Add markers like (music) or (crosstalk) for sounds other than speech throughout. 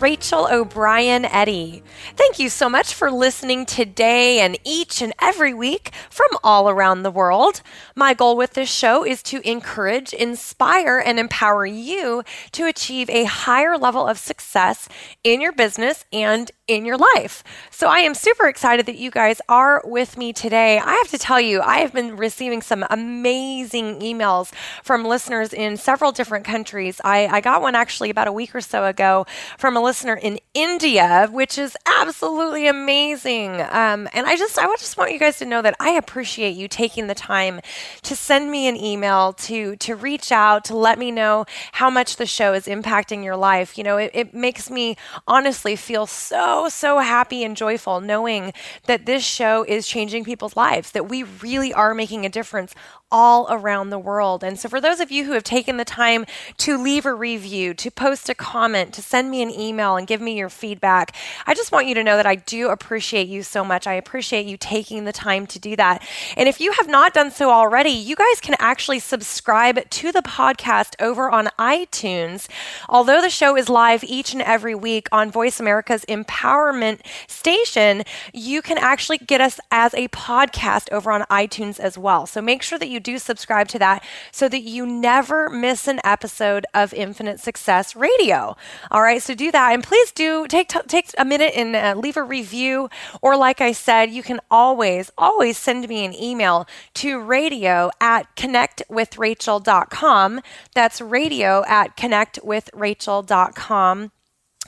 Rachel O'Brien Eddy. Thank you so much for listening today and each and every week from all around the world. My goal with this show is to encourage, inspire, and empower you to achieve a higher level of success in your business and in your life. So I am super excited that you guys are with me today. I have to tell you, I have been receiving some amazing emails from listeners in several different countries. I, I got one actually about a week or so ago from a listener in India, which is absolutely amazing. Um, and I just, I just want you guys to know that I appreciate you taking the time to send me an email, to to reach out, to let me know how much the show is impacting your life. You know, it, it makes me honestly feel so so happy and joyful knowing that this show is changing people's lives, that we really are making a difference all around the world. And so, for those of you who have taken the time to leave a review, to post a comment, to send me an email and give me your feedback, I just want you to know that I do appreciate you so much. I appreciate you taking the time to do that. And if you have not done so already, you guys can actually subscribe to the podcast over on iTunes. Although the show is live each and every week on Voice America's Empowerment Station, you can actually get us as a podcast over on iTunes as well. So make sure that you do subscribe to that so that you never miss an episode of Infinite Success Radio. All right, so do that. And please do take, t- take a minute and uh, leave a review. Or, like I said, you can always, always send me an email to radio at connectwithrachel.com. That's radio at connectwithrachel.com.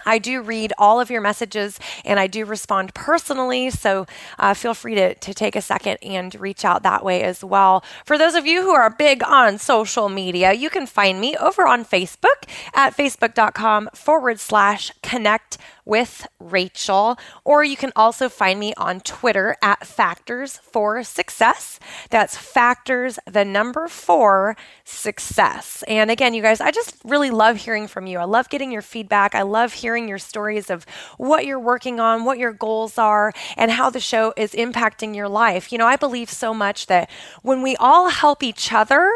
I do read all of your messages and I do respond personally, so uh, feel free to, to take a second and reach out that way as well. For those of you who are big on social media, you can find me over on Facebook at facebook.com forward slash connect with Rachel, or you can also find me on Twitter at Factors for Success. That's Factors, the number four, success. And again, you guys, I just really love hearing from you. I love getting your feedback. I love hearing your stories of what you're working on, what your goals are, and how the show is impacting your life. You know, I believe so much that when we all help each other,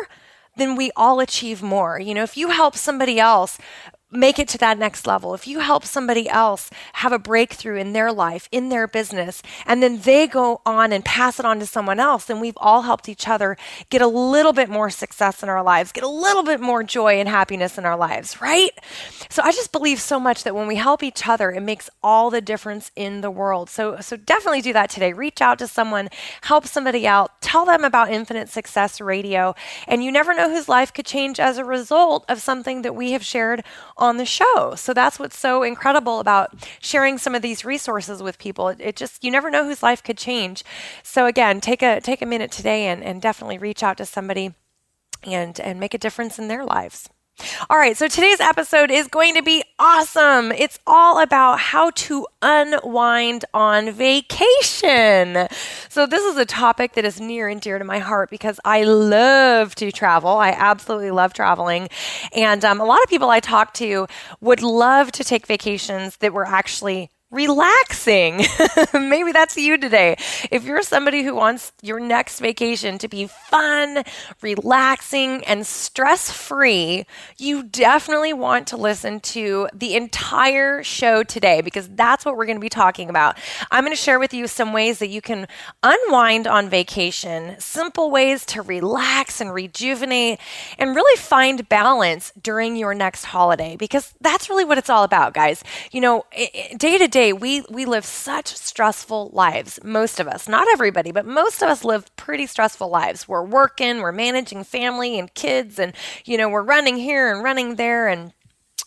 then we all achieve more. You know, if you help somebody else make it to that next level, if you help somebody else have a breakthrough in their life, in their business, and then they go on and pass it on to someone else, then we've all helped each other get a little bit more success in our lives, get a little bit more joy and happiness in our lives, right? So I just believe so much that when we help each other, it makes all the difference in the world. So so definitely do that today. Reach out to someone, help somebody out, tell them about Infinite Success Radio, and you never know whose life could change as a result of something that we have shared on the show. So that's what's so incredible about sharing some of these resources with people. It, just you never know whose life could change. So again, take a take a minute today and, and definitely reach out to somebody and and make a difference in their lives. All right, so today's episode is going to be awesome. It's all about how to unwind on vacation. So, this is a topic that is near and dear to my heart because I love to travel. I absolutely love traveling. And um, a lot of people I talk to would love to take vacations that were actually relaxing. (laughs) Maybe that's you today. If you're somebody who wants your next vacation to be fun, relaxing, and stress free, you definitely want to listen to the entire show today because that's what we're going to be talking about. I'm going to share with you some ways that you can unwind on vacation, simple ways to relax and rejuvenate, and really find balance during your next holiday because that's really what it's all about, guys. You know, day to day, we, we live such stressful lives, most of us. Not everybody, but most of us live pretty stressful lives. We're working, we're managing family and kids, and, you know, we're running here and running there. And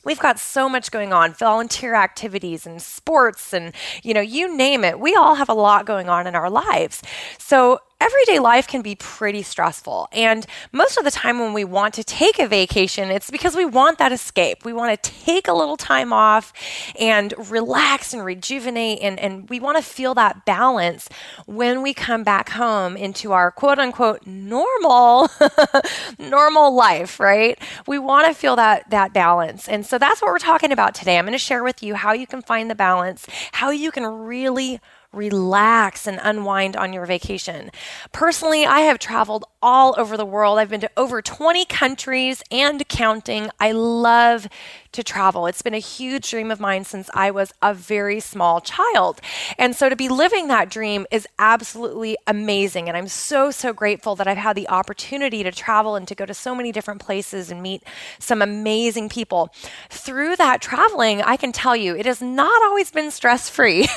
we've got so much going on volunteer activities and sports and you know you name it we all have a lot going on in our lives so everyday life can be pretty stressful. And most of the time, when we want to take a vacation, it's because we want that escape. We want to take a little time off and relax and rejuvenate. And, and we want to feel that balance when we come back home into our quote unquote normal, (laughs) normal life, right? We want to feel that, that balance. And so that's what we're talking about today. I'm going to share with you how you can find the balance, how you can really relax and unwind on your vacation. Personally, I have traveled all over the world. I've been to over 20 countries and counting. I love to travel. It's been a huge dream of mine since I was a very small child. And so to be living that dream is absolutely amazing. And I'm so, so grateful that I've had the opportunity to travel and to go to so many different places and meet some amazing people. Through that traveling, I can tell you it has not always been stress free.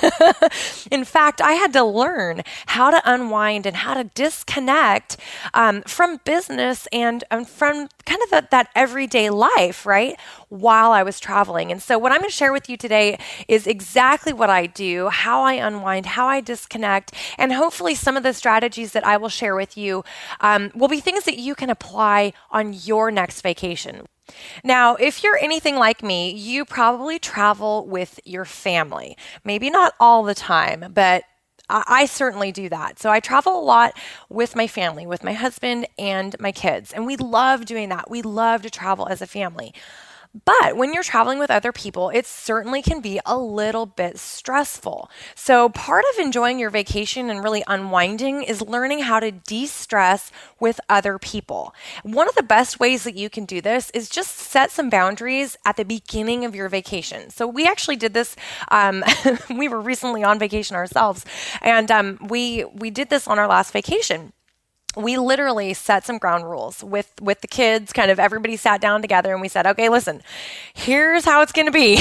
(laughs) In fact, I had to learn how to unwind and how to disconnect um, from business and um, from kind of the, that everyday life, right? While I was traveling. And so, what I'm going to share with you today is exactly what I do, how I unwind, how I disconnect, and hopefully, some of the strategies that I will share with you um, will be things that you can apply on your next vacation. Now, if you're anything like me, you probably travel with your family. Maybe not all the time, but I, certainly do that. So I travel a lot with my family, with my husband and my kids, and we love doing that. We love to travel as a family. But when you're traveling with other people, it certainly can be a little bit stressful. So, part of enjoying your vacation and really unwinding is learning how to de stress with other people. One of the best ways that you can do this is just set some boundaries at the beginning of your vacation. So, we actually did this. Um, (laughs) we were recently on vacation ourselves, and um, we we did this on our last vacation we literally set some ground rules with with the kids kind of everybody sat down together and we said okay listen here's how it's going to be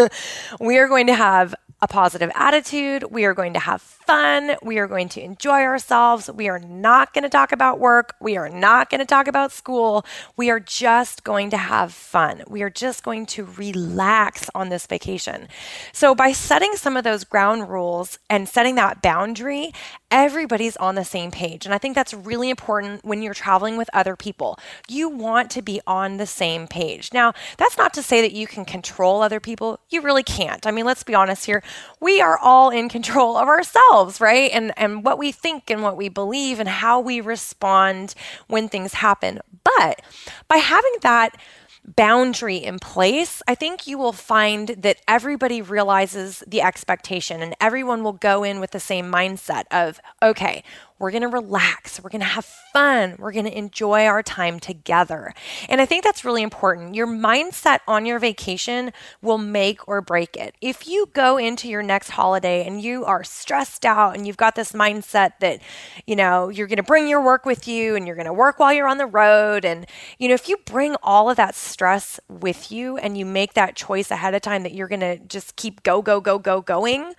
(laughs) we are going to have a positive attitude. We are going to have fun. We are going to enjoy ourselves. We are not going to talk about work. We are not going to talk about school. We are just going to have fun. We are just going to relax on this vacation. So, by setting some of those ground rules and setting that boundary, everybody's on the same page. And I think that's really important when you're traveling with other people. You want to be on the same page. Now, that's not to say that you can control other people. You really can't. I mean, let's be honest here we are all in control of ourselves, right? And and what we think and what we believe and how we respond when things happen. But by having that boundary in place, I think you will find that everybody realizes the expectation and everyone will go in with the same mindset of, okay, we're going to relax. We're going to have fun. We're going to enjoy our time together. And I think that's really important. Your mindset on your vacation will make or break it. If you go into your next holiday and you are stressed out and you've got this mindset that, you know, you're going to bring your work with you and you're going to work while you're on the road. And, you know, if you bring all of that stress with you and you make that choice ahead of time that you're going to just keep go, go, go, go, going,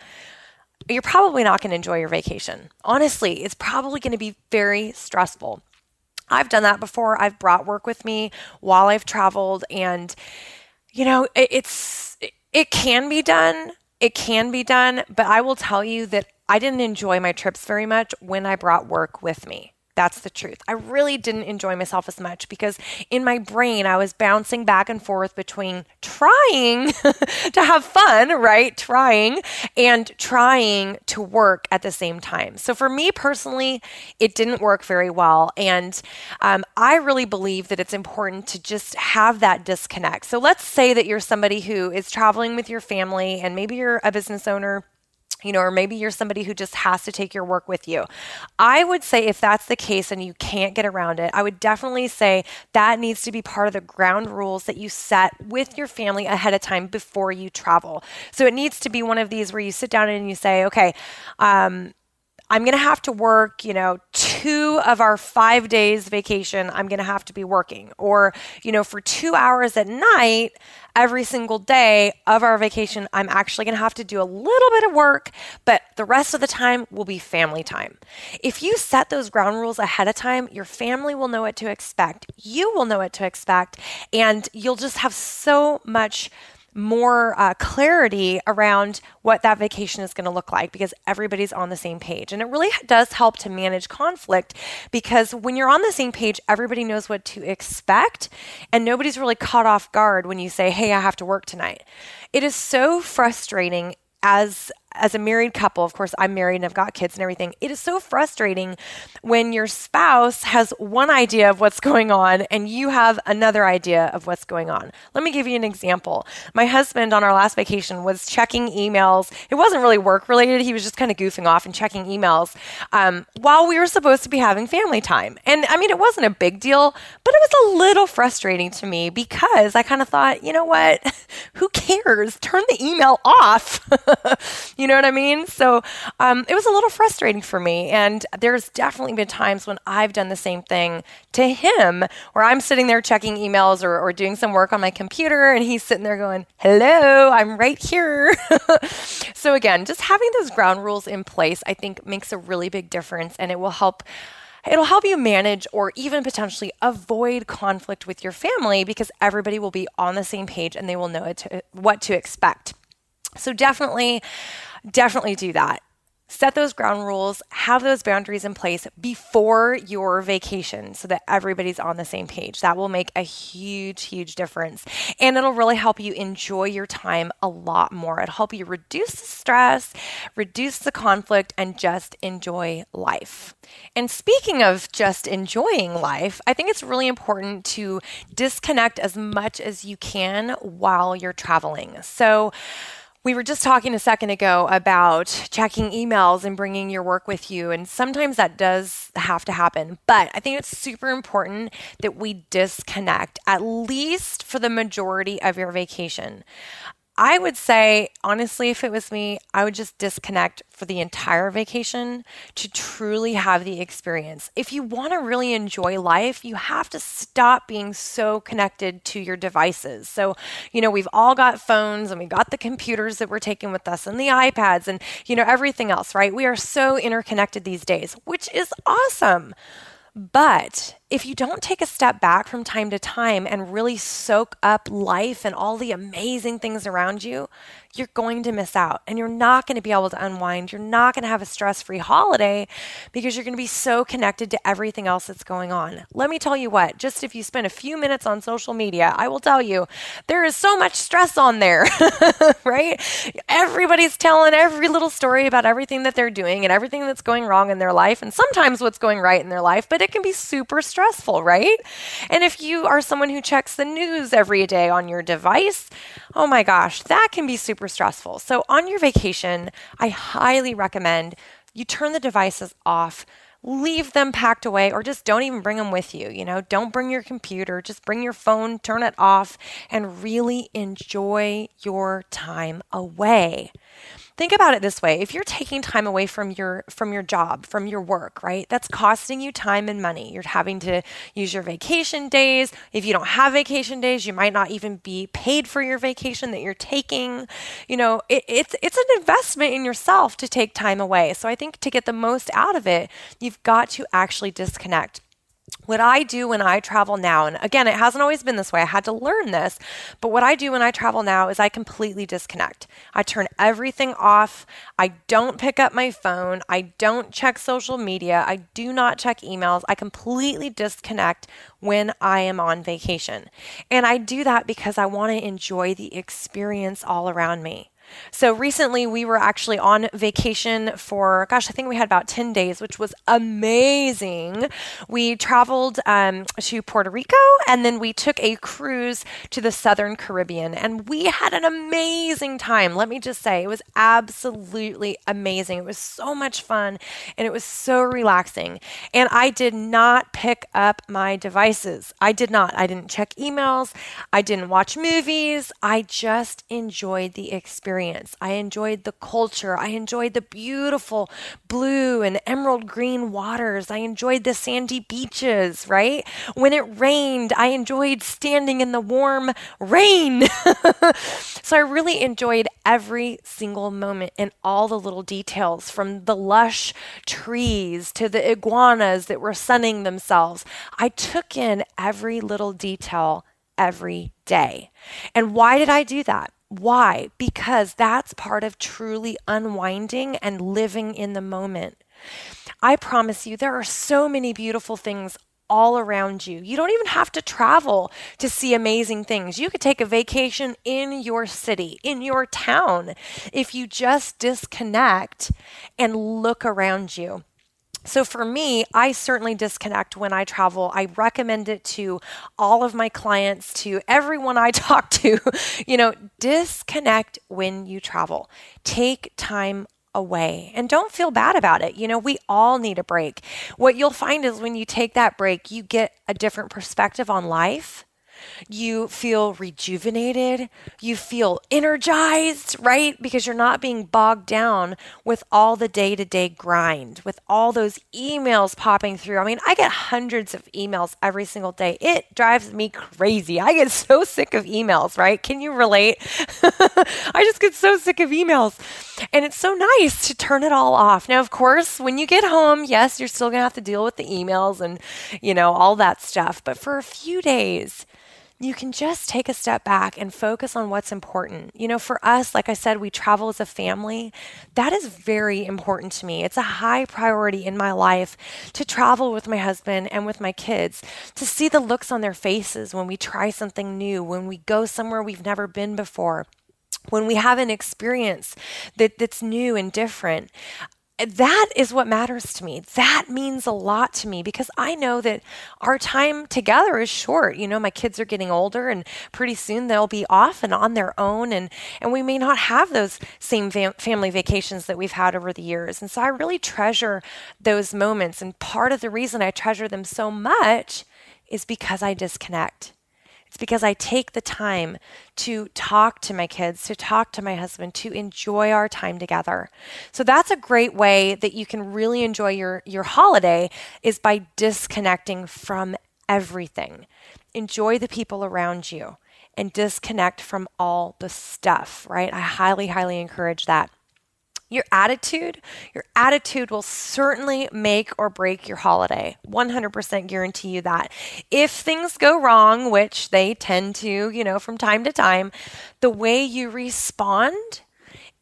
you're probably not going to enjoy your vacation. Honestly, it's probably going to be very stressful. I've done that before. I've brought work with me while I've traveled and you know, it, it's it can be done. It can be done, but I will tell you that I didn't enjoy my trips very much when I brought work with me. That's the truth. I really didn't enjoy myself as much because in my brain, I was bouncing back and forth between trying (laughs) to have fun, right? Trying and trying to work at the same time. So for me personally, it didn't work very well. And um, I really believe that it's important to just have that disconnect. So let's say that you're somebody who is traveling with your family and maybe you're a business owner you know, or maybe you're somebody who just has to take your work with you. I would say if that's the case and you can't get around it, I would definitely say that needs to be part of the ground rules that you set with your family ahead of time before you travel. So it needs to be one of these where you sit down and you say, okay, um, I'm going to have to work, you know, two of our five days vacation, I'm going to have to be working. Or, you know, for two hours at night, every single day of our vacation, I'm actually going to have to do a little bit of work, but the rest of the time will be family time. If you set those ground rules ahead of time, your family will know what to expect. You will know what to expect, and you'll just have so much more uh, clarity around what that vacation is going to look like because everybody's on the same page. And it really does help to manage conflict because when you're on the same page, everybody knows what to expect and nobody's really caught off guard when you say, Hey, I have to work tonight. It is so frustrating as as a married couple, of course, I'm married and I've got kids and everything. It is so frustrating when your spouse has one idea of what's going on and you have another idea of what's going on. Let me give you an example. My husband on our last vacation was checking emails. It wasn't really work related, he was just kind of goofing off and checking emails um, while we were supposed to be having family time. And I mean, it wasn't a big deal, but it was a little frustrating to me because I kind of thought, you know what? (laughs) Who cares? Turn the email off. (laughs) you you know what I mean? So um, it was a little frustrating for me. And there's definitely been times when I've done the same thing to him, where I'm sitting there checking emails or, or doing some work on my computer, and he's sitting there going, Hello, I'm right here. (laughs) so again, just having those ground rules in place, I think makes a really big difference and it will help it'll help you manage or even potentially avoid conflict with your family because everybody will be on the same page and they will know to, what to expect. So definitely definitely do that. Set those ground rules, have those boundaries in place before your vacation so that everybody's on the same page. That will make a huge, huge difference. And it'll really help you enjoy your time a lot more. It'll help you reduce the stress, reduce the conflict, and just enjoy life. And speaking of just enjoying life, I think it's really important to disconnect as much as you can while you're traveling. So, we were just talking a second ago about checking emails and bringing your work with you. And sometimes that does have to happen. But I think it's super important that we disconnect, at least for the majority of your vacation. I would say, honestly, if it was me, I would just disconnect for the entire vacation to truly have the experience. If you want to really enjoy life, you have to stop being so connected to your devices. So, you know, we've all got phones and we got the computers that we're taking with us and the iPads and, you know, everything else, right? We are so interconnected these days, which is awesome. But if you don't take a step back from time to time and really soak up life and all the amazing things around you, you're going to miss out and you're not going to be able to unwind. You're not going to have a stress free holiday because you're going to be so connected to everything else that's going on. Let me tell you what, just if you spend a few minutes on social media, I will tell you there is so much stress on there, (laughs) right? Everybody's telling every little story about everything that they're doing and everything that's going wrong in their life and sometimes what's going right in their life, but it can be super stressful, right? And if you are someone who checks the news every day on your device, oh my gosh, that can be super stressful. So on your vacation, I highly recommend you turn the devices off leave them packed away or just don't even bring them with you. You know, don't bring your computer, just bring your phone, turn it off, and really enjoy your time away. Think about it this way. If you're taking time away from your from your job, from your work, right? That's costing you time and money. You're having to use your vacation days. If you don't have vacation days, you might not even be paid for your vacation that you're taking. You know, it, it's it's an investment in yourself to take time away. So I think to get the most out of it, you've got to actually disconnect. What I do when I travel now, and again, it hasn't always been this way, I had to learn this, but what I do when I travel now is I completely disconnect. I turn everything off. I don't pick up my phone. I don't check social media. I do not check emails. I completely disconnect when I am on vacation. And I do that because I want to enjoy the experience all around me. So recently we were actually on vacation for, gosh, I think we had about 10 days, which was amazing. We traveled um, to Puerto Rico and then we took a cruise to the Southern Caribbean and we had an amazing time. Let me just say, it was absolutely amazing. It was so much fun and it was so relaxing. And I did not pick up my devices. I did not. I didn't check emails. I didn't watch movies. I just enjoyed the experience experience. I enjoyed the culture. I enjoyed the beautiful blue and emerald green waters. I enjoyed the sandy beaches, right? When it rained, I enjoyed standing in the warm rain. (laughs) so I really enjoyed every single moment and all the little details from the lush trees to the iguanas that were sunning themselves. I took in every little detail every day. And why did I do that? Why? Because that's part of truly unwinding and living in the moment. I promise you, there are so many beautiful things all around you. You don't even have to travel to see amazing things. You could take a vacation in your city, in your town, if you just disconnect and look around you. So for me, I certainly disconnect when I travel. I recommend it to all of my clients, to everyone I (laughs) talk to. You know, disconnect when you travel. Take time away and don't feel bad about it. You know, we all need a break. What you'll find is when you take that break, you get a different perspective on life you feel rejuvenated, you feel energized, right? Because you're not being bogged down with all the day to day grind, with all those emails popping through. I mean, I get hundreds of emails every single day. It drives me crazy. I get (laughs) so sick of emails, right? Can you relate? (laughs) I just get so sick of emails. And it's so nice to turn it all off. Now, of course, when you get home, yes, you're still going to have to deal with the emails and, you know, all that stuff. But for a few days, you can just take a step back and focus on what's important. You know, for us, like I said, we travel as a family. That is very important to me. It's a high priority in my life to travel with my husband and with my kids, to see the looks on their faces when we try something new, when we go somewhere we've never been before when we have an experience that, that's new and different that is what matters to me. That means a lot to me because I know that our time together is short. You know, my kids are getting older and pretty soon they'll be off and on their own and and we may not have those same fam- family vacations that we've had over the years. And so I really treasure those moments and part of the reason I treasure them so much is because I disconnect. It's because I take the time to talk to my kids, to talk to my husband, to enjoy our time together. So that's a great way that you can really enjoy your, your holiday is by disconnecting from everything. Enjoy the people around you and disconnect from all the stuff, right? I highly, highly encourage that your attitude, your attitude will certainly make or break your holiday. 100% guarantee you that. If things go wrong, which they tend to, you know, from time to time, the way you respond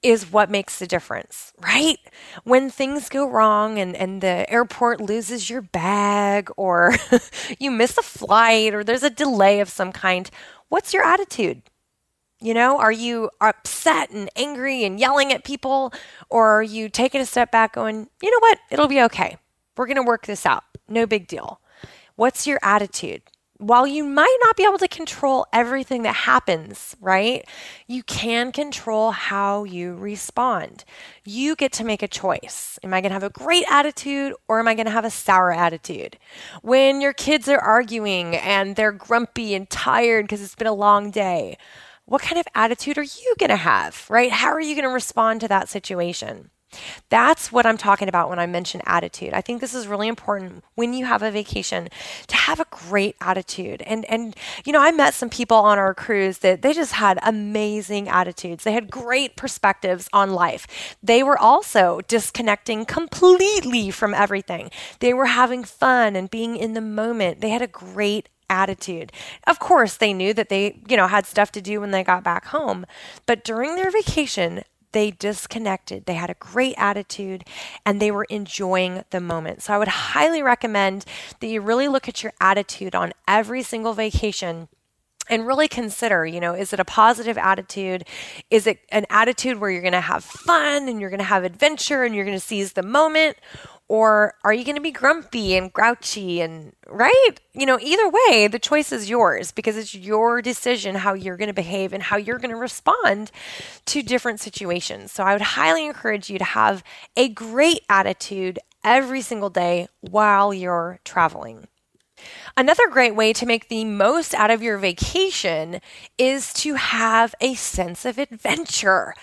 is what makes the difference, right? When things go wrong and, and the airport loses your bag or (laughs) you miss a flight or there's a delay of some kind, what's your attitude? You know, are you upset and angry and yelling at people? Or are you taking a step back going, you know what? It'll be okay. We're going to work this out. No big deal. What's your attitude? While you might not be able to control everything that happens, right? You can control how you respond. You get to make a choice. Am I going to have a great attitude or am I going to have a sour attitude? When your kids are arguing and they're grumpy and tired because it's been a long day, what kind of attitude are you going to have, right? How are you going to respond to that situation? That's what I'm talking about when I mention attitude. I think this is really important when you have a vacation to have a great attitude. And and you know, I met some people on our cruise that they just had amazing attitudes. They had great perspectives on life. They were also disconnecting completely from everything. They were having fun and being in the moment. They had a great attitude. Of course, they knew that they, you know, had stuff to do when they got back home, but during their vacation, they disconnected. They had a great attitude and they were enjoying the moment. So I would highly recommend that you really look at your attitude on every single vacation and really consider, you know, is it a positive attitude? Is it an attitude where you're going to have fun and you're going to have adventure and you're going to seize the moment? Or are you going to be grumpy and grouchy and right? You know, either way, the choice is yours because it's your decision how you're going to behave and how you're going to respond to different situations. So I would highly encourage you to have a great attitude every single day while you're traveling. Another great way to make the most out of your vacation is to have a sense of adventure.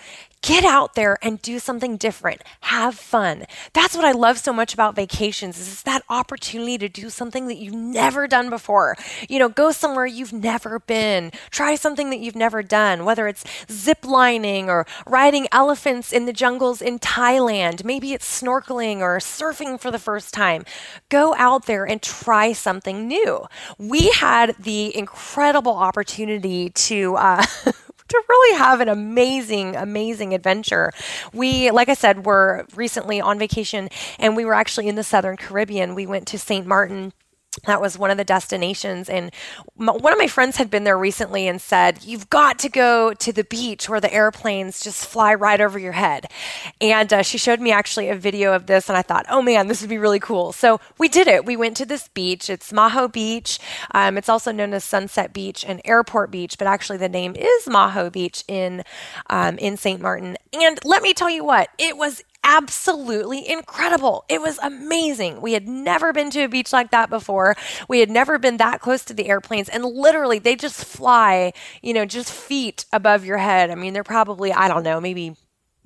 Get out there and do something different. Have fun. That's what I love so much about vacations is that opportunity to do something that you've never done before. You know, go somewhere you've never been. Try something that you've never done, whether it's zip lining or riding elephants in the jungles in Thailand. Maybe it's snorkeling or surfing for the first time. Go out there and try something new. We had the incredible opportunity to uh, (laughs) to really have an amazing, amazing adventure. We, like I said, were recently on vacation and we were actually in the Southern Caribbean. We went to St. Martin that was one of the destinations. And one of my friends had been there recently and said you've got to go to the beach where the airplanes just fly right over your head. And uh, she showed me actually a video of this and i thought oh man this would be really cool. So we did it. We went to this beach. It's maho beach. Um, it's also known as sunset beach and airport beach but actually the name is maho beach in um, in st martin. And let me tell you what it was absolutely incredible. It was amazing. We had never been to a beach like that before. We had never been that close to the airplanes, and literally, they just fly, you know, just feet above your head. I mean, they're probably, I don't know, maybe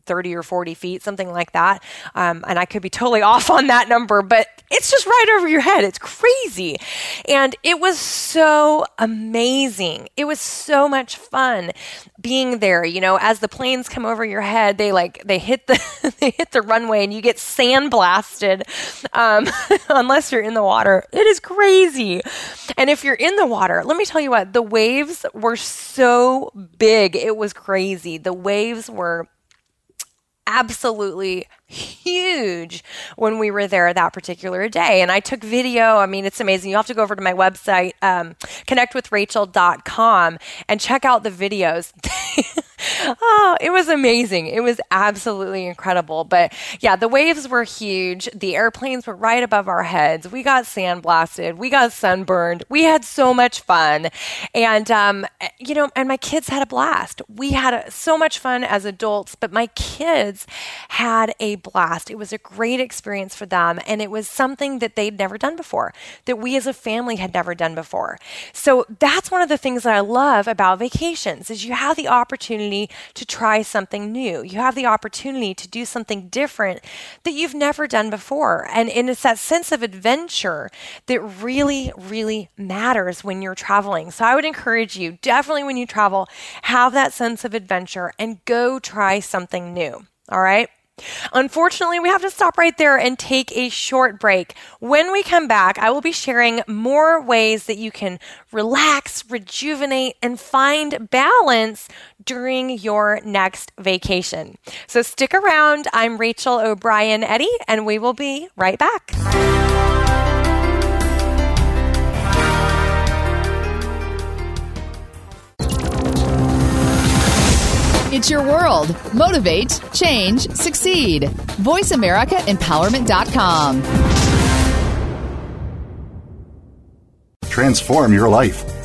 30 or 40 feet, something like that. Um, and I could be totally (laughs) off on that number, but it's just right over your head. It's crazy. And it was so amazing. It was so much fun being there. You know, as the planes come over your head, they like, they hit the, (laughs) they hit the runway and you get sandblasted. Um, (laughs) unless you're in the water. It is crazy. And if you're in the water, let me tell you what, the waves were so big. It was crazy. The waves were absolutely huge when we were there that particular day. And I took video. I mean, it's amazing. you have to go over to my website, um, connectwithrachel.com, and check out the videos. (laughs) oh, it was amazing. It was absolutely incredible. But yeah, the waves were huge. The airplanes were right above our heads. We got sandblasted. We got sunburned. We had so much fun. And, um, you know, and my kids had a blast. We had a, so much fun as adults, but my kids had a blast. It was a great experience for them. And it was something that they'd never done before, that we as a family had never done before. So that's one of the things that I love about vacations is you have the opportunity to try something new. You have the opportunity to do something different that you've never done before. And, and it's that sense of adventure that really, really matters when you're traveling. So I would encourage you, definitely when you travel, have that sense of adventure and go try something new. All right. Unfortunately, we have to stop right there and take a short break. When we come back, I will be sharing more ways that you can relax, rejuvenate, and find balance during your next vacation. So stick around. I'm Rachel O'Brien Eddy, and we will be right back. It's your world. Motivate, change, succeed. VoiceAmericaEmpowerment.com. Transform your life,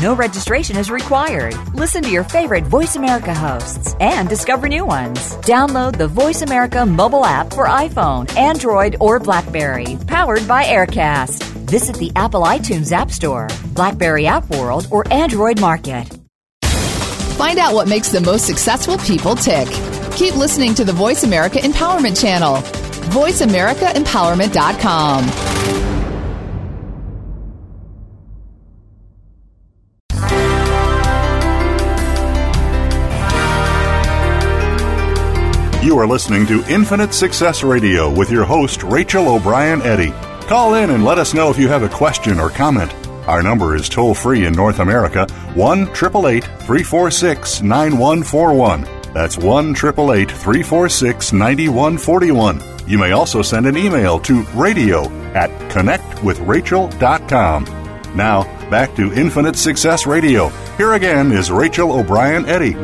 No registration is required. Listen to your favorite Voice America hosts and discover new ones. Download the Voice America mobile app for iPhone, Android, or Blackberry, powered by AirKast. Visit the Apple iTunes App Store, Blackberry App World, or Android Market. Find out what makes the most successful people tick. Keep listening to the Voice America Empowerment Channel. VoiceAmericaEmpowerment.com. You are listening to Infinite Success Radio with your host, Rachel O'Brien Eddy. Call in and let us know if you have a question or comment. Our number is toll free in North America 1 888 346 9141. That's 1 888 346 9141. You may also send an email to radio at connectwithrachel.com. Now, back to Infinite Success Radio. Here again is Rachel O'Brien Eddy.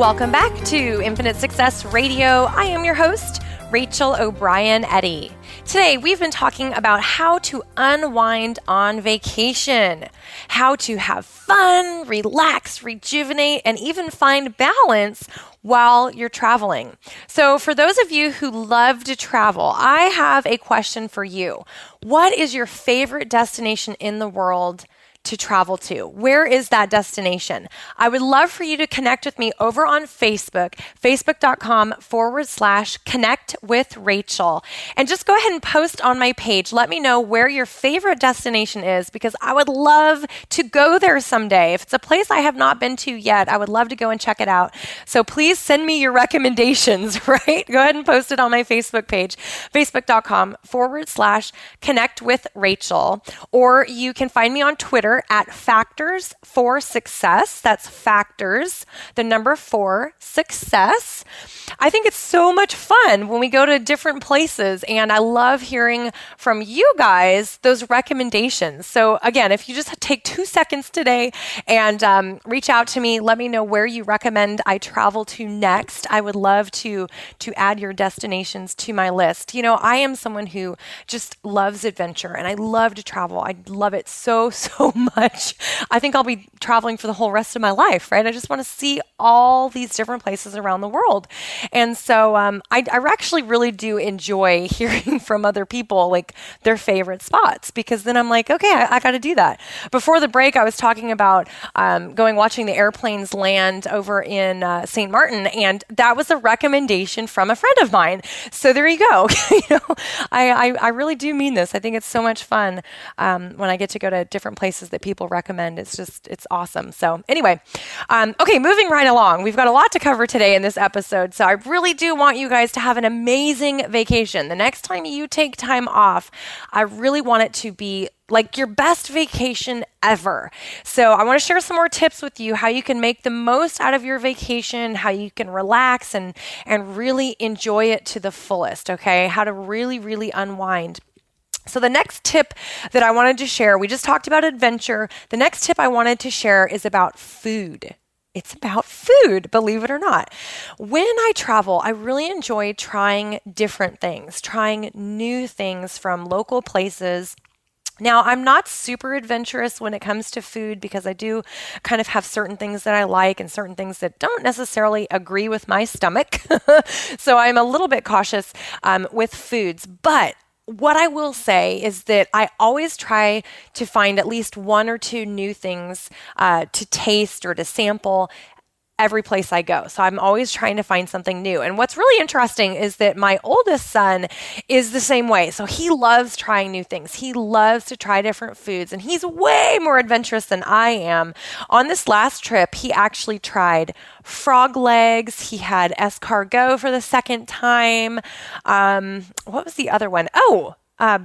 Welcome back to Infinite Success Radio. I am your host, Rachel O'Brien Eddy. Today, we've been talking about how to unwind on vacation, how to have fun, relax, rejuvenate, and even find balance while you're traveling. So, for those of you who love to travel, I have a question for you. What is your favorite destination in the world? To travel to? Where is that destination? I would love for you to connect with me over on Facebook, facebook.com forward slash connect with Rachel. And just go ahead and post on my page. Let me know where your favorite destination is because I would love to go there someday. If it's a place I have not been to yet, I would love to go and check it out. So please send me your (laughs) recommendations, (laughs) right? Go ahead and post it on my Facebook page, facebook.com forward slash connect with Rachel. Or you can find me on Twitter At Factors for Success. That's Factors, the number four, Success. I think it's so much fun when we go to different places, and I love hearing from you guys those recommendations. So, again, if you just take two seconds today and um, reach out to me, let me know where you recommend I travel to next. I would love to to add your destinations to my list. You know, I am someone who just loves adventure, and I love to travel. I love it so (laughs) so much. I think I'll be traveling for the whole rest of my life, right? I just want to see all these different places around the world. And so um, I, I actually really do enjoy (laughs) hearing from other people, like their favorite spots, because then I'm like, okay, I, I got to do that. Before the break, I was talking about um, going watching the airplanes land over in uh, St. Martin, and that was a recommendation from a friend of mine. So there you go. (laughs) you know, I, I, I, really do mean this. I think it's so much fun um, when I get to go to different places that people recommend. It's just, it's awesome. So, anyway, um, okay, moving right along. We've got a lot to cover today in this episode. So, I really do want you guys to have an amazing vacation. The next time you take time off, I really want it to be like your best vacation ever. So, I want to share some more tips with you how you can make the most out of your vacation, how you can relax and and really enjoy it to the fullest, okay? How to really really unwind. So, the next tip that I wanted to share, we just talked about adventure. The next tip I wanted to share is about food. It's about food, believe it or not. When I travel, I really enjoy trying different things, trying new things from local places. Now, I'm not super adventurous when it comes to food because I do kind of have certain things that I like and certain things that don't necessarily agree with my stomach. (laughs) so I'm a little bit cautious um, with foods. But what I will say is that I always try to find at least one or two new things uh, to taste or to sample every place I go. So I'm always trying to find something new. And what's really interesting is that my oldest son is the same way. So he loves trying new things. He loves to try different foods and he's way more adventurous than I am. On this last trip, he actually tried frog legs. He had escargot for the second time. Um, what was the other one? Oh, uh,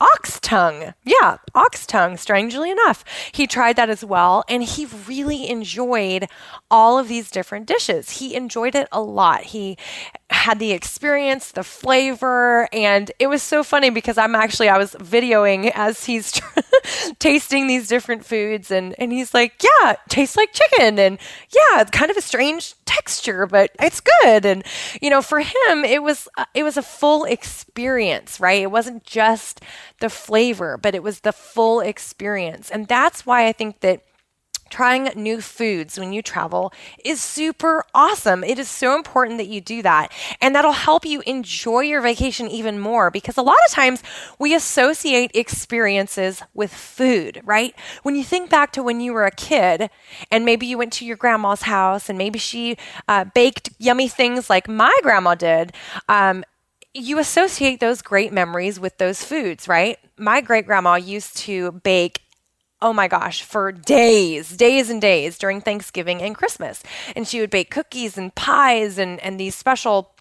ox tongue. Yeah, ox tongue, strangely enough. He tried that as well, and he really enjoyed all of these different dishes. He enjoyed it a lot. He had the experience, the flavor, and it was so funny because I'm actually I was videoing as he's (laughs) tasting these different foods and and he's like, "Yeah, tastes like chicken." And yeah, it's kind of a strange texture, but it's good. And you know, for him, it was uh, it was a full experience, right? It wasn't just the flavor, but it was the full experience. And that's why I think that trying new foods when you travel is super awesome. It is so important that you do that. And that'll help you enjoy your vacation even more because a lot of times we associate experiences with food, right? When you think back to when you were a kid and maybe you went to your grandma's house and maybe she uh, baked yummy things like my grandma did. Um, you associate those great memories with those foods, right? My great grandma used to bake oh my gosh, for days, days and days during Thanksgiving and Christmas. And she would bake cookies and pies and, and these special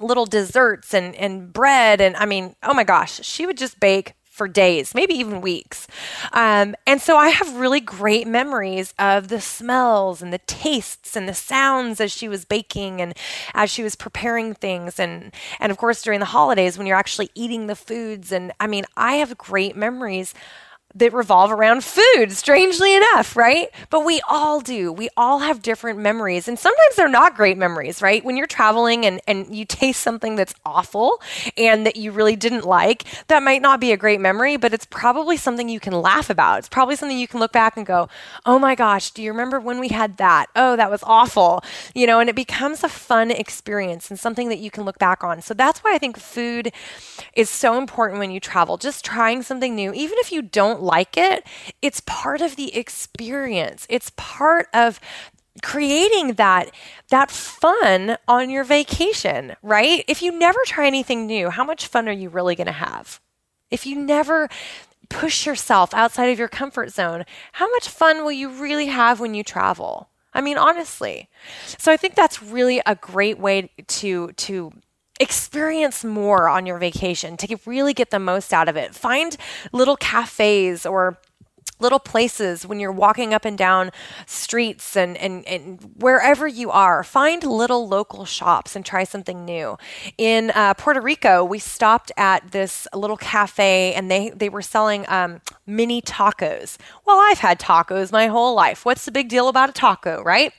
little desserts and, and bread. And I mean, oh my gosh, she would just bake for days, maybe even weeks. Um, and so I have really great memories of the smells and the tastes and the sounds as she was baking and as she was preparing things. And, and of course, during the holidays when you're actually eating the foods. And I mean, I have great memories that revolve around food, strangely enough, right? But we all do. We all have different memories. And sometimes they're not great memories, right? When you're traveling and, and you taste something that's awful and that you really didn't like, that might not be a great memory, but it's probably something you can laugh about. It's probably something you can look back and go, oh my gosh, do you remember when we had that? Oh, that was awful. You know, and it becomes a fun experience and something that you can look back on. So that's why I think food is so important when you travel. Just trying something new, even if you don't like it, it's part of the experience. It's part of creating that that fun on your vacation, right? If you never try anything new, how much fun are you really going to have? If you never push yourself outside of your comfort zone, how much fun will you really have when you travel? I mean, honestly. So I think that's really a great way to to experience more on your vacation to really get the most out of it. Find little cafes or little places when you're walking up and down streets and, and, and wherever you are. Find little local shops and try something new. In uh, Puerto Rico, we stopped at this little cafe and they, they were selling um, mini tacos. Well, I've had tacos my whole life. What's the big deal about a taco, right?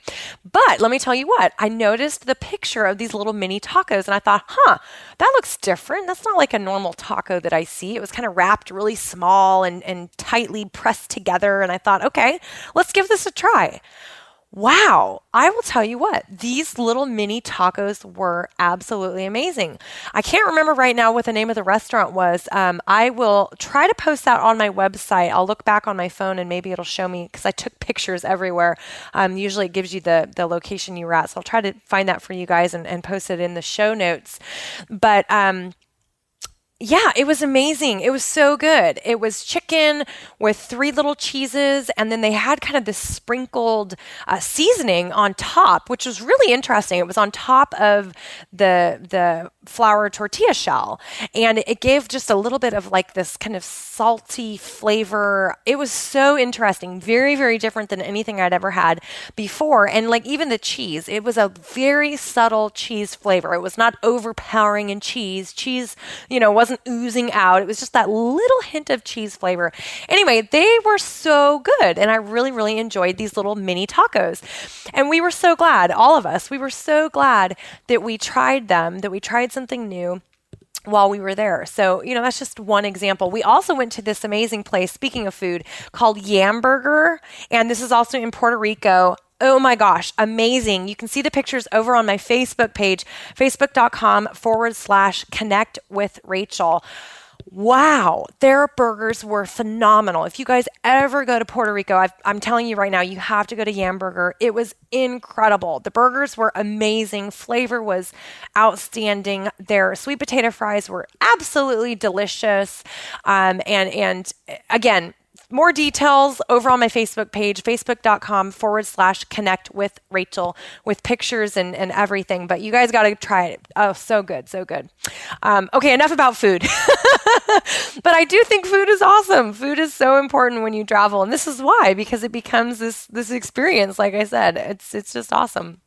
But let me tell you what, I noticed the picture of these little mini tacos and I thought, huh, that looks different. That's not like a normal taco that I see. It was kind of wrapped really small and, and tightly pressed together. And I thought, okay, let's give this a try. Wow, I will tell you what, these little mini tacos were absolutely amazing. I can't remember right now what the name of the restaurant was. Um, I will try to post that on my website. I'll look back on my phone and maybe it'll show me because I took pictures everywhere. Um, usually it gives you the, the location you were at. So I'll try to find that for you guys and, and post it in the show notes. But, um, yeah, it was amazing. It was so good. It was chicken with three little cheeses, and then they had kind of this sprinkled uh, seasoning on top, which was really interesting. It was on top of the the flour tortilla shell, and it gave just a little bit of like this kind of salty flavor. It was so interesting, very very different than anything I'd ever had before, and like even the cheese, it was a very subtle cheese flavor. It was not overpowering in cheese. Cheese, you know, was wasn't oozing out. It was just that little hint of cheese flavor. Anyway, they were so good. And I really, really enjoyed these little mini tacos. And we were so glad, all of us, we were so glad that we tried them, that we tried something new while we were there. So, you know, that's just one example. We also went to this amazing place, speaking of food, called Yamburger. And this is also in Puerto Rico. Oh my gosh, amazing. You can see the pictures over on my Facebook page, facebook.com forward slash connect with Rachel. Wow, their burgers were phenomenal. If you guys ever go to Puerto Rico, i am telling you right now, you have to go to Yam Burger. It was incredible. The burgers were amazing. Flavor was outstanding. Their sweet potato fries were absolutely delicious. Um, and and again, more details over on my Facebook page, facebook.com forward slash connect with Rachel with pictures and, and everything. But you guys got to try it. Oh, so good. So good. Um, okay, enough about food. (laughs) but I do think food is awesome. Food is so important when you travel. And this is why, because it becomes this, this experience. Like I said, it's, it's just awesome.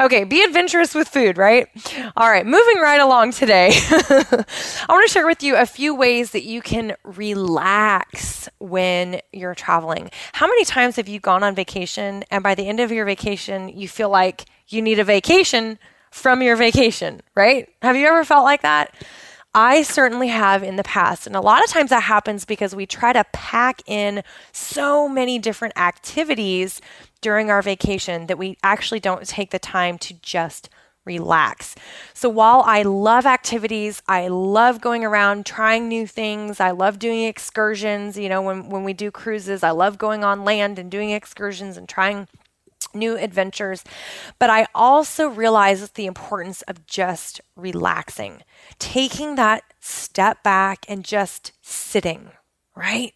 Okay, be adventurous with food, right? All right, moving right along today. (laughs) I want to share with you a few ways that you can relax when you're traveling. How many times have you gone on vacation and by the end of your vacation, you feel like you need a vacation from your vacation, right? Have you ever felt like that? I certainly have in the past. And a lot of times that happens because we try to pack in so many different activities during our vacation that we actually don't take the time to just relax. So while I love activities, I love going around trying new things, I love doing excursions, you know, when when we do cruises, I love going on land and doing excursions and trying new adventures. But I also realize the importance of just relaxing, taking that step back and just sitting, right?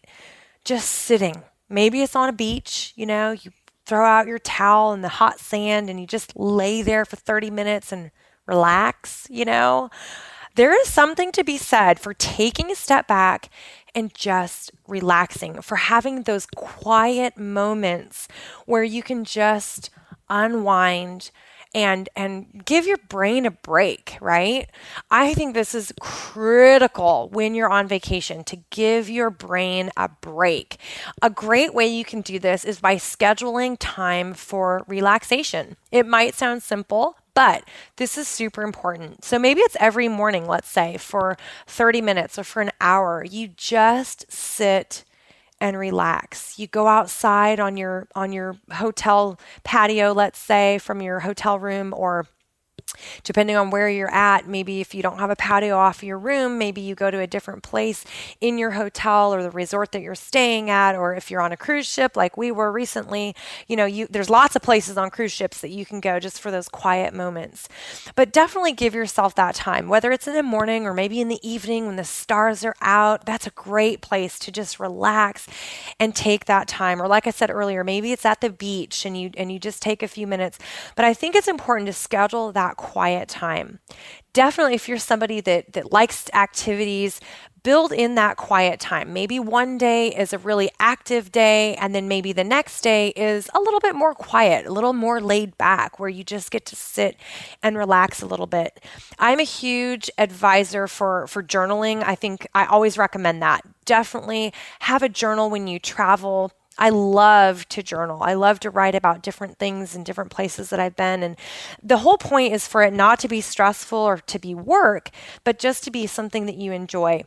Just sitting. Maybe it's on a beach, you know, you throw out your towel in the hot sand and you just lay there for 30 minutes and relax, you know? There is something to be said for taking a step back and just relaxing, for having those quiet moments where you can just unwind and and give your brain a break, right? I think this is critical when you're on vacation to give your brain a break. A great way you can do this is by scheduling time for relaxation. It might sound simple, but this is super important. So maybe it's every morning, let's say, for 30 minutes or for an hour. You just sit and relax. You go outside on your on your hotel patio, let's say, from your hotel room or depending on where you're at, maybe if you don't have a patio off your room, maybe you go to a different place in your hotel or the resort that you're staying at, or if you're on a cruise ship like we were recently, you know, you there's lots of places on cruise ships that you can go just for those quiet moments. But definitely give yourself that time, whether it's in the morning or maybe in the evening when the stars are out. That's a great place to just relax and take that time. Or like I said earlier, maybe it's at the beach and you and you just take a few minutes. But I think it's important to schedule that quiet time. Definitely, if you're somebody that, that likes activities, build in that quiet time. Maybe one day is a really active day, and then maybe the next day is a little bit more quiet, a little more laid back, where you just get to sit and relax a little bit. I'm a huge advisor for, for journaling. I think I always recommend that. Definitely have a journal when you travel I love to journal. I love to write about different things and different places that I've been. And the whole point is for it not to be stressful or to be work, but just to be something that you enjoy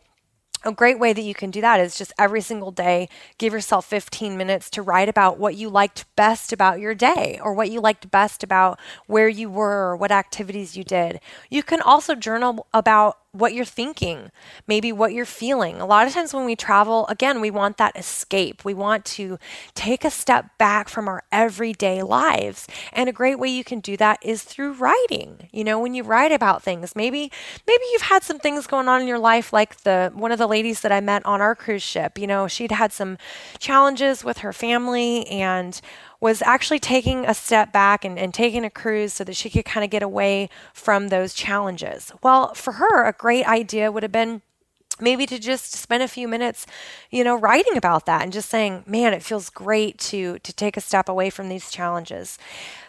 a great way that you can do that is just every single day give yourself 15 minutes to write about what you liked best about your day or what you liked best about where you were or what activities you did. You can also journal about what you're thinking, maybe what you're feeling. A lot of times when we travel, again, we want that escape. We want to take a step back from our everyday lives. And a great way you can do that is through writing. You know, when you write about things, maybe maybe you've had some things going on in your life like the one of the ladies that I met on our cruise ship, you know, she'd had some challenges with her family and was actually taking a step back and, and taking a cruise so that she could kind of get away from those challenges. Well, for her, a great idea would have been maybe to just spend a few minutes you know writing about that and just saying man it feels great to to take a step away from these challenges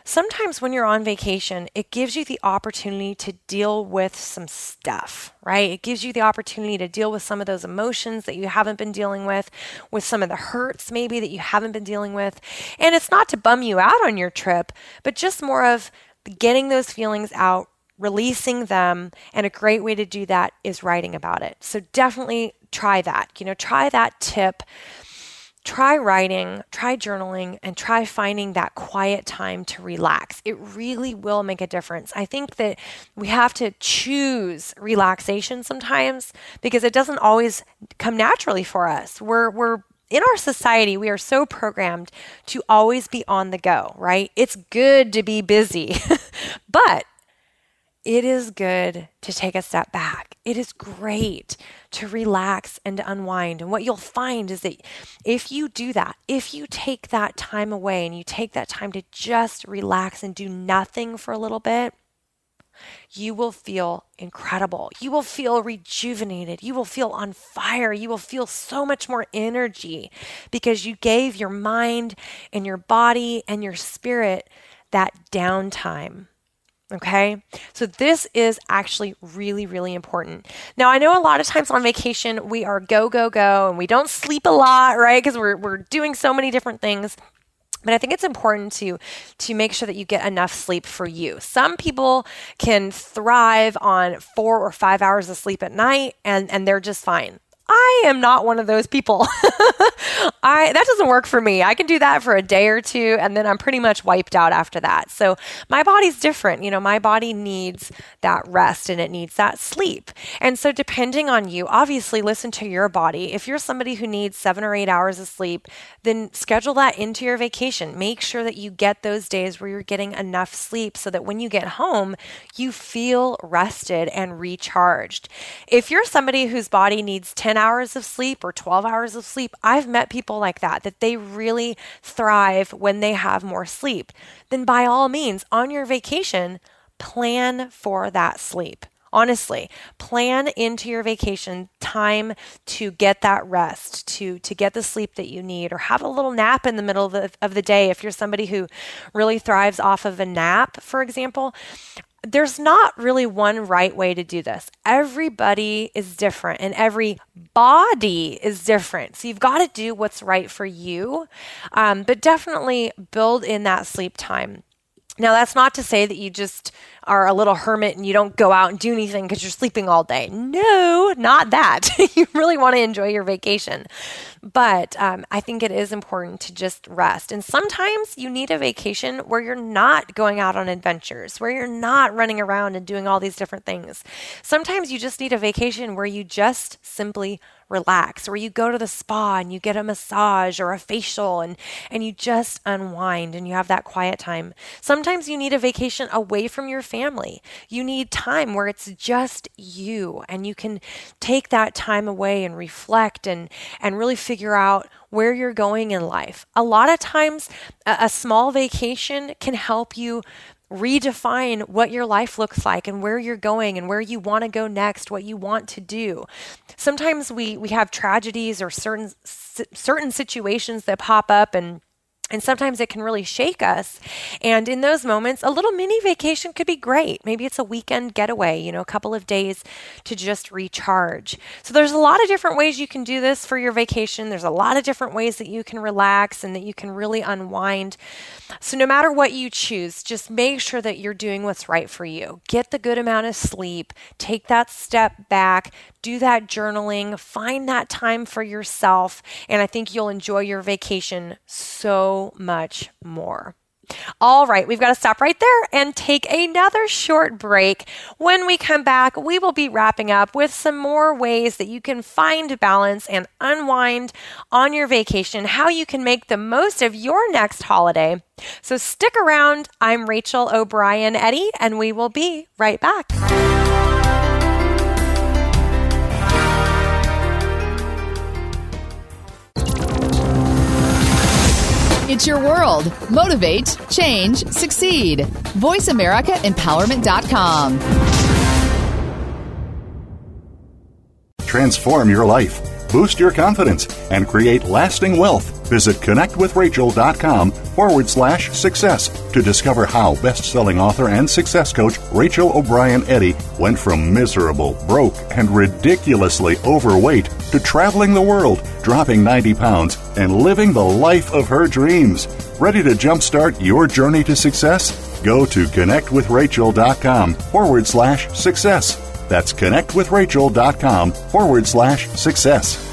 sometimes when you're on vacation, it gives you the opportunity to deal with some stuff, right? It gives you the opportunity to deal with some of those emotions that you haven't been dealing with, with some of the hurts maybe that you haven't been dealing with. And it's not to bum you out on your trip, but just more of getting those feelings out, releasing them. And a great way to do that is writing about it. So definitely try that. You know, try that tip try writing, try journaling, and try finding that quiet time to relax. It really will make a difference. I think that we have to choose relaxation sometimes because it doesn't always come naturally for us. We're, we're in our society, we are so programmed to always be on the go, right? It's good to be busy, (laughs) but it is good to take a step back. It is great to relax and unwind. And what you'll find is that if you do that, if you take that time away and you take that time to just relax and do nothing for a little bit, you will feel incredible. You will feel rejuvenated. You will feel on fire. You will feel so much more energy because you gave your mind and your body and your spirit that downtime. Okay, so this is actually really, really important. Now, I know a lot of times on vacation we are go, go, go, and we don't sleep a lot, right? Because we're, we're doing so many different things. But I think it's important to to make sure that you get enough sleep for you. Some people can thrive on 4 or 5 hours of sleep at night and and they're just fine. I am not one of those people. (laughs) I that doesn't work for me. I can do that for a day or two and then I'm pretty much wiped out after that. So my body's different. You know, my body needs that rest and it needs that sleep. And so depending on you, obviously listen to your body. If you're somebody who needs 7 or 8 hours of sleep, then schedule that into your vacation. Make sure that you get those days where you're getting enough sleep so that when you get home, you feel rested and recharged. If you're somebody whose body needs 10 hours of sleep or 12 hours of sleep, I've met people like that, that they really thrive when they have more sleep. Then, by all means, on your vacation, plan for that sleep honestly plan into your vacation time to get that rest to to get the sleep that you need or have a little nap in the middle of the, of the day if you're somebody who really thrives off of a nap for example there's not really one right way to do this. Everybody is different and every body is different. So you've got to do what's right for you, um, but definitely build in that sleep time. Now, that's not to say that you just are a little hermit and you don't go out and do anything because you're sleeping all day. No, not that. (laughs) you really want to enjoy your vacation. But um, I think it is important to just rest. And sometimes you need a vacation where you're not going out on adventures, where you're not running around and doing all these different things. Sometimes you just need a vacation where you just simply relax, where you go to the spa and you get a massage or a facial and, and you just unwind and you have that quiet time. Sometimes you need a vacation away from your family. You need time where it's just you and you can take that time away and reflect and, and really figure out where you're going in life. A lot of times, a, a small vacation can help you redefine what your life looks like and where you're going and where you want to go next, what you want to do. Sometimes we we have tragedies or certain certain situations that pop up and and sometimes it can really shake us. And in those moments, a little mini vacation could be great. Maybe it's a weekend getaway, you know, a couple of days to just recharge. So there's a lot of different ways you can do this for your vacation. There's a lot of different ways that you can relax and that you can really unwind. So no matter what you choose, just make sure that you're doing what's right for you. Get the good amount of sleep, take that step back, do that journaling, find that time for yourself, and I think you'll enjoy your vacation so much more. All right, we've got to stop right there and take another short break. When we come back, we will be wrapping up with some more ways that you can find balance and unwind on your vacation, how you can make the most of your next holiday. So stick around. I'm Rachel O'Brien Eddy, and we will be right back. It's your world. Motivate, change, succeed. VoiceAmericaEmpowerment.com. Transform your life, boost your confidence, and create lasting wealth. Visit connectwithrachel.com forward slash success to discover how best selling author and success coach Rachel O'Brien Eddy went from miserable, broke, and ridiculously overweight to traveling the world, dropping 90 pounds, and living the life of her dreams. Ready to jumpstart your journey to success? Go to connectwithrachel.com forward slash success. That's connectwithrachel.com forward slash success.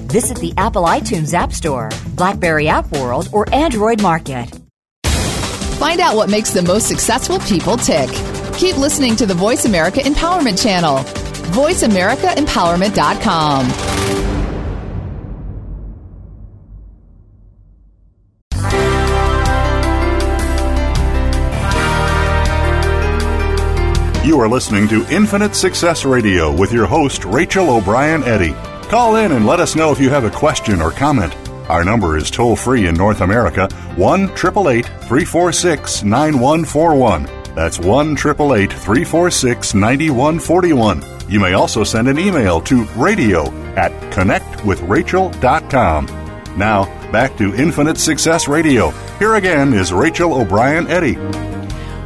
Visit the Apple iTunes App Store, Blackberry App World, or Android Market. Find out what makes the most successful people tick. Keep listening to the Voice America Empowerment Channel. VoiceAmericaEmpowerment.com. You are listening to Infinite Success Radio with your host, Rachel O'Brien Eddy. Call in and let us know if you have a question or comment. Our number is toll free in North America 1 888 346 9141. That's 1 888 346 9141. You may also send an email to radio at connectwithrachel.com. Now, back to Infinite Success Radio. Here again is Rachel O'Brien Eddy.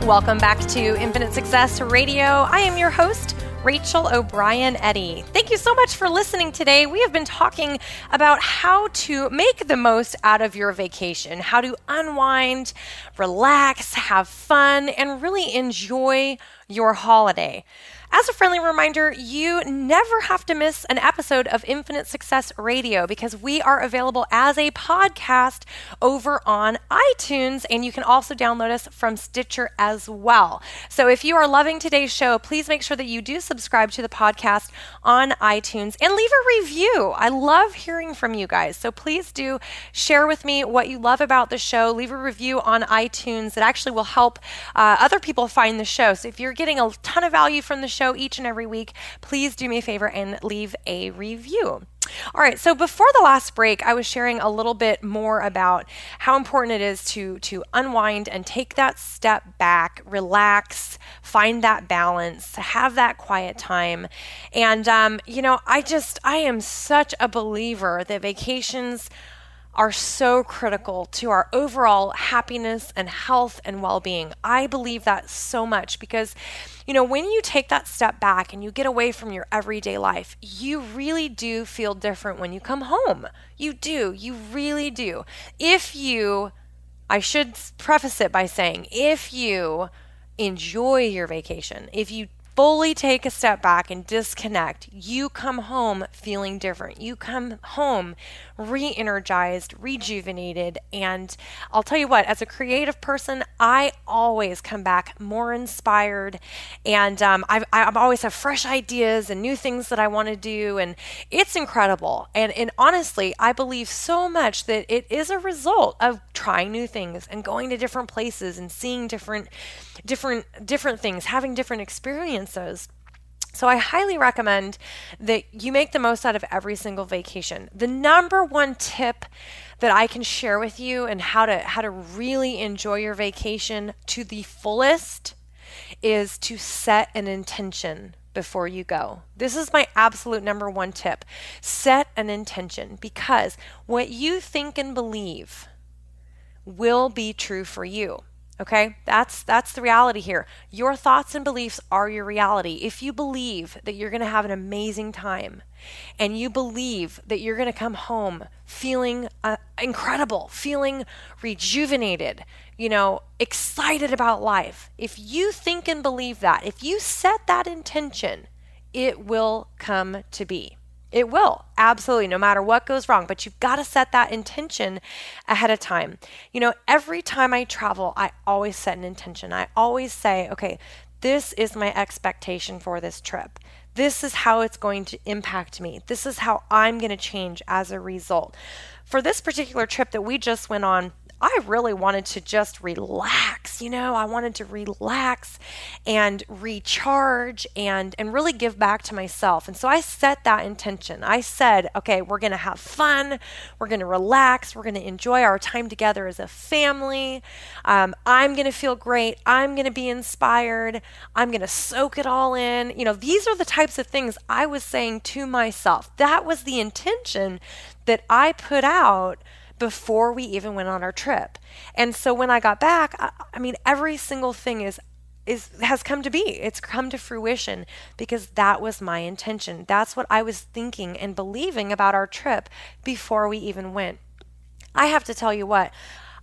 Welcome back to Infinite Success Radio. I am your host, Rachel O'Brien Eddy. Thank you so much for listening today. We have been talking about how to make the most out of your vacation, how to unwind, relax, have fun, and really enjoy your holiday. As a friendly reminder, you never have to miss an episode of Infinite Success Radio because we are available as a podcast over on iTunes, and you can also download us from Stitcher as well. So if you are loving today's show, please make sure that you do subscribe to the podcast on iTunes and leave a review. I love hearing from you guys. So please do share with me what you love about the show. Leave a review on iTunes. It actually will help uh, other people find the show. So if you're getting a ton of value from the show each and every week, please do me a favor and leave a review. All right, so before the last break, I was sharing a little bit more about how important it is to to unwind and take that step back, relax, find that balance, have that quiet time. And um, you know, I just I am such a believer that vacations are so critical to our overall happiness and health and well being. I believe that so much because, you know, when you take that step back and you get away from your everyday life, you really do feel different when you come home. You do. You really do. If you, I should preface it by saying, if you enjoy your vacation, if you fully take a step back and disconnect, you come home feeling different. You come home re energized, rejuvenated. And I'll tell you what, as a creative person, I always come back more inspired. And um, I've always have fresh ideas and new things that I want to do. And it's incredible. And, and honestly, I believe so much that it is a result of trying new things and going to different places and seeing different different different things having different experiences so I highly recommend that you make the most out of every single vacation. The number one tip that I can share with you and how to how to really enjoy your vacation to the fullest is to set an intention before you go. This is my absolute number one tip. Set an intention because what you think and believe will be true for you. Okay? That's that's the reality here. Your thoughts and beliefs are your reality. If you believe that you're going to have an amazing time and you believe that you're going to come home feeling uh, incredible, feeling rejuvenated, you know, excited about life. If you think and believe that, if you set that intention, it will come to be. It will, absolutely, no matter what goes wrong. But you've got to set that intention ahead of time. You know, every time I travel, I always set an intention. I always say, okay, this is my expectation for this trip. This is how it's going to impact me. This is how I'm going to change as a result. For this particular trip that we just went on, I really wanted to just relax, you know, I wanted to relax and recharge and and really give back to myself. And so I set that intention. I said, okay, we're going to have fun, we're going to relax, we're going to enjoy our time together as a family. Um, I'm going to feel great. I'm going to be inspired. I'm going to soak it all in. You know, these are the types of things I was saying to myself. That was the intention that I put out before we even went on our trip. And so when I got back, I, I mean, every single thing is is has come to be. It's come to fruition because that was my intention. That's what I was thinking and believing about our trip before we even went. I have to tell you what,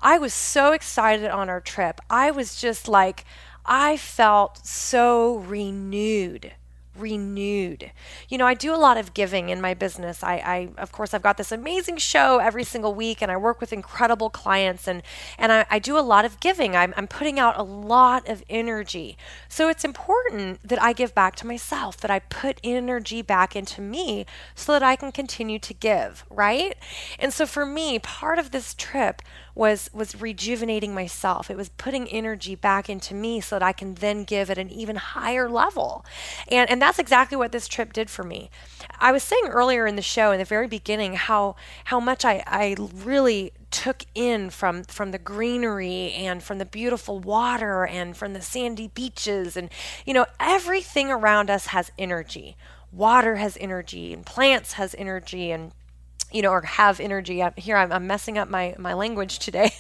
I was so excited on our trip. I was just like I felt so renewed renewed. You know, I do a lot of giving in my business. I, I, of course, I've got this amazing show every single week, and I work with incredible clients, and and I, I do a lot of giving. I'm, I'm putting out a lot of energy. So it's important that I give back to myself, that I put energy back into me, so that I can continue to give. Right. And so for me, part of this trip was was rejuvenating myself. It was putting energy back into me so that I can then give at an even higher level. And and that's exactly what this trip did for me. I was saying earlier in the show in the very beginning how how much I, I really took in from from the greenery and from the beautiful water and from the sandy beaches and you know everything around us has energy water has energy and plants has energy and you know, or have energy. Here I'm, I'm messing up my, my language today.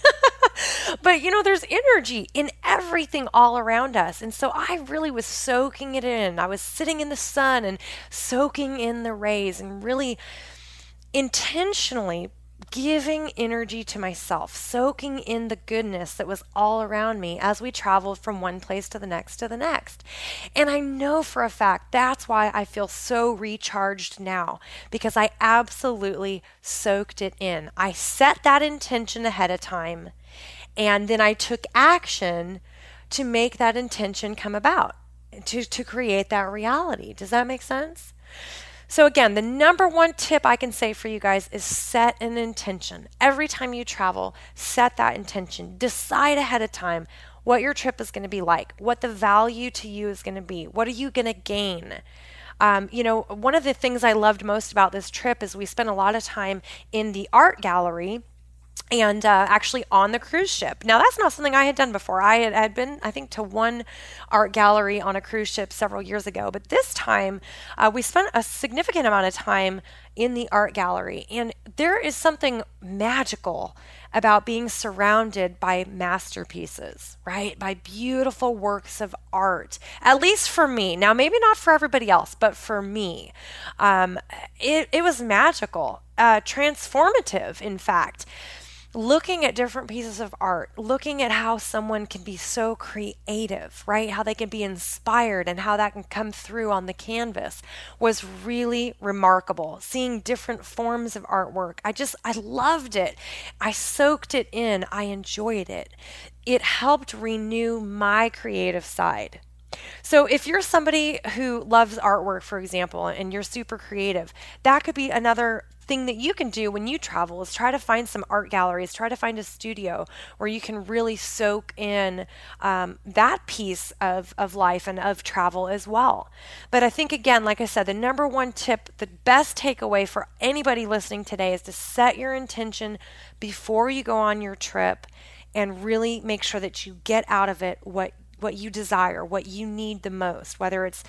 (laughs) but you know, there's energy in everything all around us. And so I really was soaking it in. I was sitting in the sun and soaking in the rays and really intentionally giving energy to myself, soaking in the goodness that was all around me as we traveled from one place to the next to the next. And I know for a fact that's why I feel so recharged now because I absolutely soaked it in. I set that intention ahead of time and then I took action to make that intention come about, to, to create that reality. Does that make sense? So, again, the number one tip I can say for you guys is set an intention. Every time you travel, set that intention. Decide ahead of time what your trip is going to be like, what the value to you is going to be, what are you going to gain. Um, you know, one of the things I loved most about this trip is we spent a lot of time in the art gallery and uh, actually on the cruise ship. Now, that's not something I had done before. I had, had, been, I think, to one art gallery on a cruise ship several years ago, but this time uh, we spent a significant amount of time in the art gallery. And there is something magical about being surrounded by masterpieces, right? By beautiful works of art, at least for me. Now, maybe not for everybody else, but for me, um, it, it was magical, uh, transformative, in fact looking at different pieces of art, looking at how someone can be so creative, right? How they can be inspired and how that can come through on the canvas was really remarkable. Seeing different forms of artwork, I just, I loved it. I soaked it in, I enjoyed it. It helped renew my creative side. So, if you're somebody who loves artwork, for example, and you're super creative, that could be another thing that you can do when you travel is try to find some art galleries, try to find a studio where you can really soak in um, that piece of, of life and of travel as well. But I think, again, like I said, the number one tip, the best takeaway for anybody listening today is to set your intention before you go on your trip and really make sure that you get out of it what what you desire, what you need the most, whether it's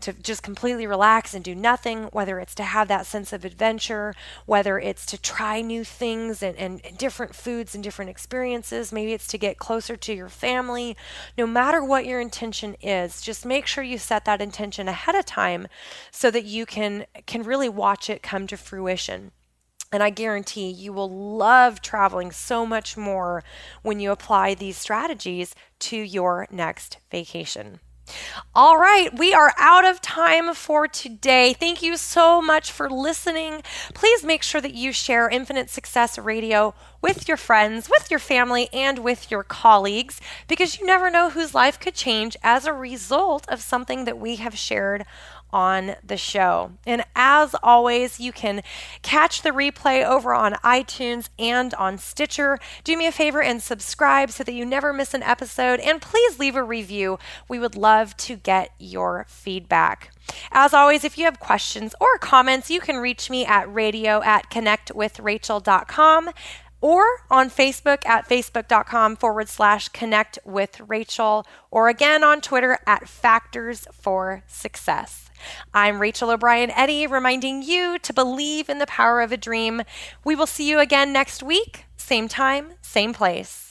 to just completely relax and do nothing, whether it's to have that sense of adventure, whether it's to try new things and, and, and, different foods and different experiences, maybe it's to get closer to your family. No matter what your intention is, just make sure you set that intention ahead of time so that you can can really watch it come to fruition. And I guarantee you will love traveling so much more when you apply these strategies to your next vacation. All right, we are out of time for today. Thank you so much for listening. Please make sure that you share Infinite Success Radio with your friends, with your family, and with your colleagues because you never know whose life could change as a result of something that we have shared on the show. And as always, you can catch the replay over on iTunes and on Stitcher. Do me a favor and subscribe so that you never miss an episode. And please leave a review. We would love to get your feedback. As always, if you have questions or comments, you can reach me at radio at connectwithrachel.com or on Facebook at facebook.com forward slash connect with Rachel, or again on Twitter at Factors for Success. I'm Rachel O'Brien Eddy, reminding you to believe in the power of a dream. We will see you again next week, same time, same place.